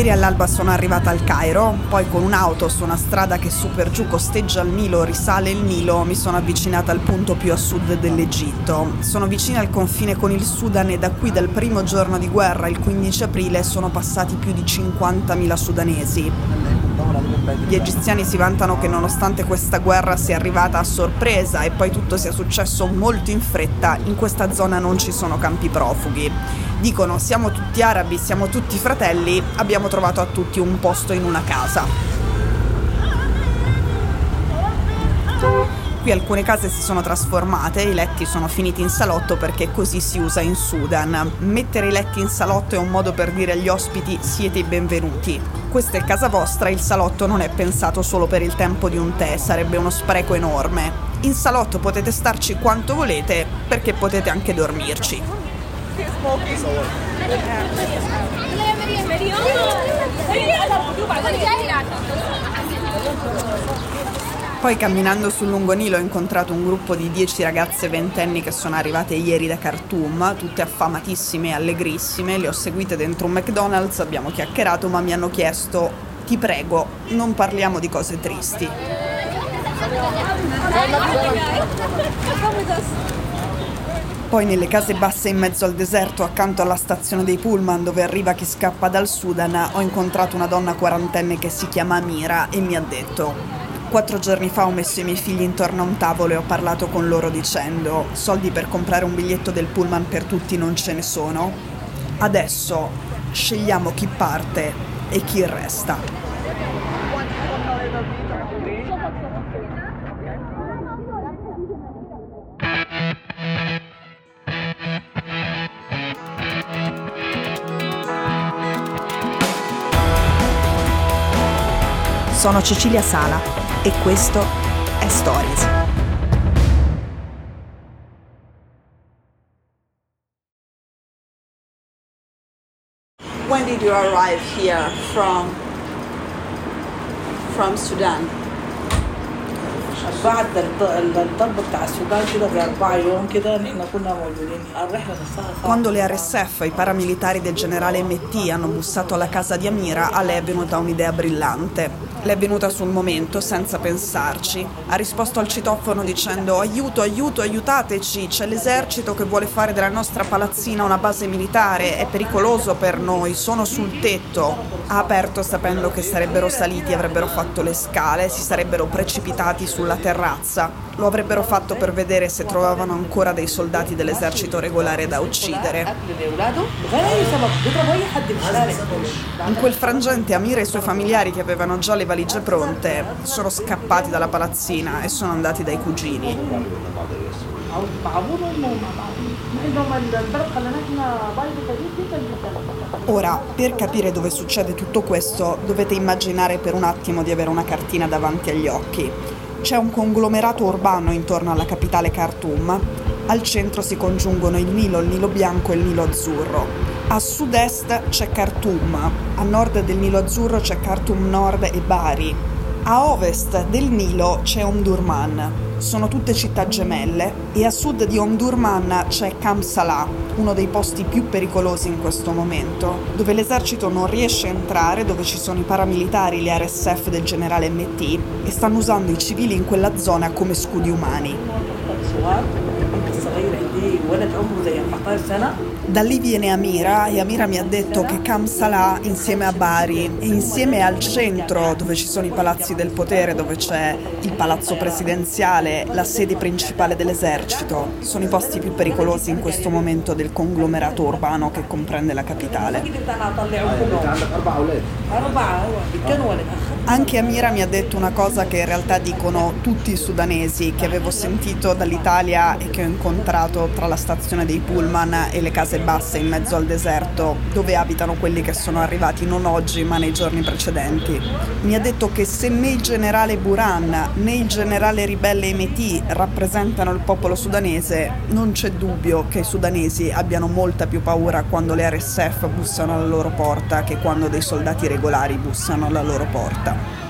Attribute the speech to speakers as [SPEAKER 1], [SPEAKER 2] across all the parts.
[SPEAKER 1] Ieri all'alba sono arrivata al Cairo, poi con un'auto su una strada che su per giù costeggia il Nilo, risale il Nilo, mi sono avvicinata al punto più a sud dell'Egitto. Sono vicina al confine con il Sudan e da qui dal primo giorno di guerra, il 15 aprile, sono passati più di 50.000 sudanesi. Gli egiziani si vantano che nonostante questa guerra sia arrivata a sorpresa e poi tutto sia successo molto in fretta, in questa zona non ci sono campi profughi. Dicono siamo tutti arabi, siamo tutti fratelli, abbiamo trovato a tutti un posto in una casa. Qui alcune case si sono trasformate, i letti sono finiti in salotto perché così si usa in Sudan. Mettere i letti in salotto è un modo per dire agli ospiti siete i benvenuti. Questa è casa vostra, il salotto non è pensato solo per il tempo di un tè, sarebbe uno spreco enorme. In salotto potete starci quanto volete perché potete anche dormirci. Poi camminando sul lungo Nilo ho incontrato un gruppo di dieci ragazze ventenni che sono arrivate ieri da Khartoum, tutte affamatissime e allegrissime, le ho seguite dentro un McDonald's, abbiamo chiacchierato ma mi hanno chiesto ti prego, non parliamo di cose tristi. Poi nelle case basse in mezzo al deserto, accanto alla stazione dei pullman dove arriva chi scappa dal Sudan, ho incontrato una donna quarantenne che si chiama Amira e mi ha detto Quattro giorni fa ho messo i miei figli intorno a un tavolo e ho parlato con loro dicendo soldi per comprare un biglietto del pullman per tutti non ce ne sono. Adesso scegliamo chi parte e chi resta. Sono Cecilia Sala e questo è Stories. When did you arrive here from from Sudan?
[SPEAKER 2] بعد الضرب بتاع السودان كده بأربع يوم كده نحن كنا موجودين الرحلة نفسها
[SPEAKER 1] Quando le RSF, i paramilitari del generale MT, hanno bussato alla casa di Amira, a lei è venuta un'idea brillante. Le è venuta sul momento, senza pensarci. Ha risposto al citofono dicendo aiuto, aiuto, aiutateci, c'è l'esercito che vuole fare della nostra palazzina una base militare, è pericoloso per noi, sono sul tetto. Ha aperto sapendo che sarebbero saliti, avrebbero fatto le scale, si sarebbero precipitati sulla terrazza. Lo avrebbero fatto per vedere se trovavano ancora dei soldati dell'esercito regolare da uccidere. In quel frangente Amira e i suoi familiari che avevano già le valigie pronte sono scappati dalla palazzina e sono andati dai cugini. Ora, per capire dove succede tutto questo, dovete immaginare per un attimo di avere una cartina davanti agli occhi. C'è un conglomerato urbano intorno alla capitale Khartoum. Al centro si congiungono il Nilo, il Nilo bianco e il Nilo azzurro. A sud-est c'è Khartoum, a nord del Nilo azzurro c'è Khartoum Nord e Bari. A ovest del Nilo c'è Omdurman. Sono tutte città gemelle e a sud di Omdurman c'è Kam Salah, uno dei posti più pericolosi in questo momento, dove l'esercito non riesce a entrare, dove ci sono i paramilitari, le RSF del generale MT e stanno usando i civili in quella zona come scudi umani. Da lì viene Amira e Amira mi ha detto che Kam Salah insieme a Bari e insieme al centro dove ci sono i palazzi del potere, dove c'è il palazzo presidenziale, la sede principale dell'esercito, sono i posti più pericolosi in questo momento del conglomerato urbano che comprende la capitale. Anche Amira mi ha detto una cosa che in realtà dicono tutti i sudanesi che avevo sentito dall'Italia e che ho incontrato tra la stazione dei pullman e le case basse in mezzo al deserto, dove abitano quelli che sono arrivati non oggi ma nei giorni precedenti. Mi ha detto che se né il generale Buran né il generale ribelle MT rappresentano il popolo sudanese, non c'è dubbio che i sudanesi abbiano molta più paura quando le RSF bussano alla loro porta che quando dei soldati regolari bussano alla loro porta.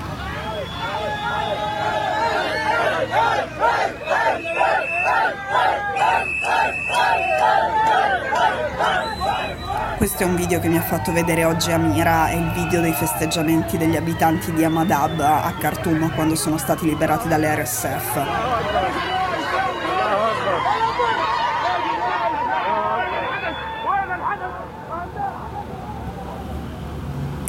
[SPEAKER 1] Questo è un video che mi ha fatto vedere oggi Amira, è il video dei festeggiamenti degli abitanti di Amadab a Khartoum quando sono stati liberati dalle RSF.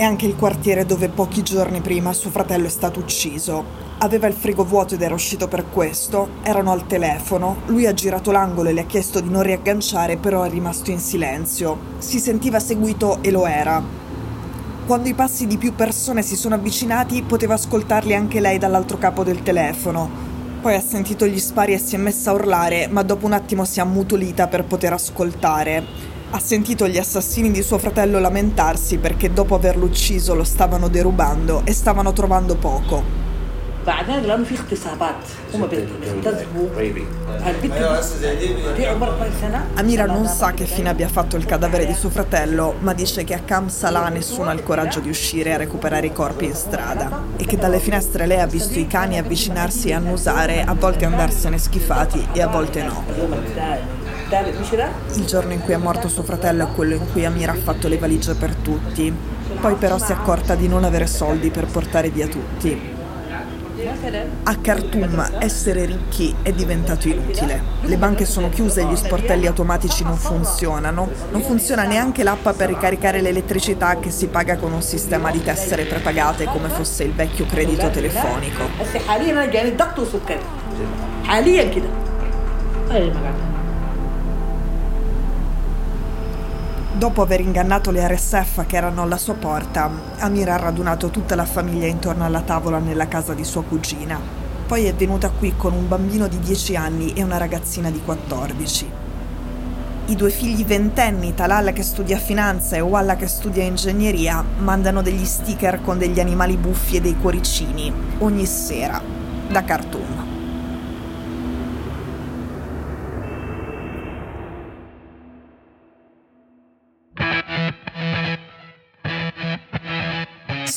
[SPEAKER 1] È anche il quartiere dove pochi giorni prima suo fratello è stato ucciso. Aveva il frigo vuoto ed era uscito per questo, erano al telefono, lui ha girato l'angolo e le ha chiesto di non riagganciare, però è rimasto in silenzio. Si sentiva seguito e lo era. Quando i passi di più persone si sono avvicinati, poteva ascoltarli anche lei dall'altro capo del telefono. Poi ha sentito gli spari e si è messa a urlare, ma dopo un attimo si è ammutolita per poter ascoltare Ha sentito gli assassini di suo fratello lamentarsi perché dopo averlo ucciso lo stavano derubando e stavano trovando poco.
[SPEAKER 2] بعدين لانه في اغتصابات هم بيغتصبوا البنت دي عمرها كم سنه
[SPEAKER 1] Amira non sa che fine abbia fatto il cadavere di suo fratello, ma dice che a Kam Salah nessuno ha il coraggio di uscire a recuperare i corpi in strada e che dalle finestre lei ha visto i cani avvicinarsi e annusare, a volte andarsene schifati e a volte no. Il giorno in cui è morto suo fratello è quello in cui Amira ha fatto le valigie per tutti. Poi però si è accorta di non avere soldi per portare via tutti. A Khartoum essere ricchi è diventato inutile. Le banche sono chiuse, gli sportelli automatici non funzionano, non funziona neanche l'app per ricaricare l'elettricità che si paga con un sistema di tessere prepagate come fosse il vecchio credito telefonico. Dopo aver ingannato le RSF che erano alla sua porta, Amira ha radunato tutta la famiglia intorno alla tavola nella casa di sua cugina. Poi è venuta qui con un bambino di 10 anni e una ragazzina di 14. I due figli ventenni, Talal che studia finanza e Walla che studia ingegneria, mandano degli sticker con degli animali buffi e dei cuoricini ogni sera da Khartoum.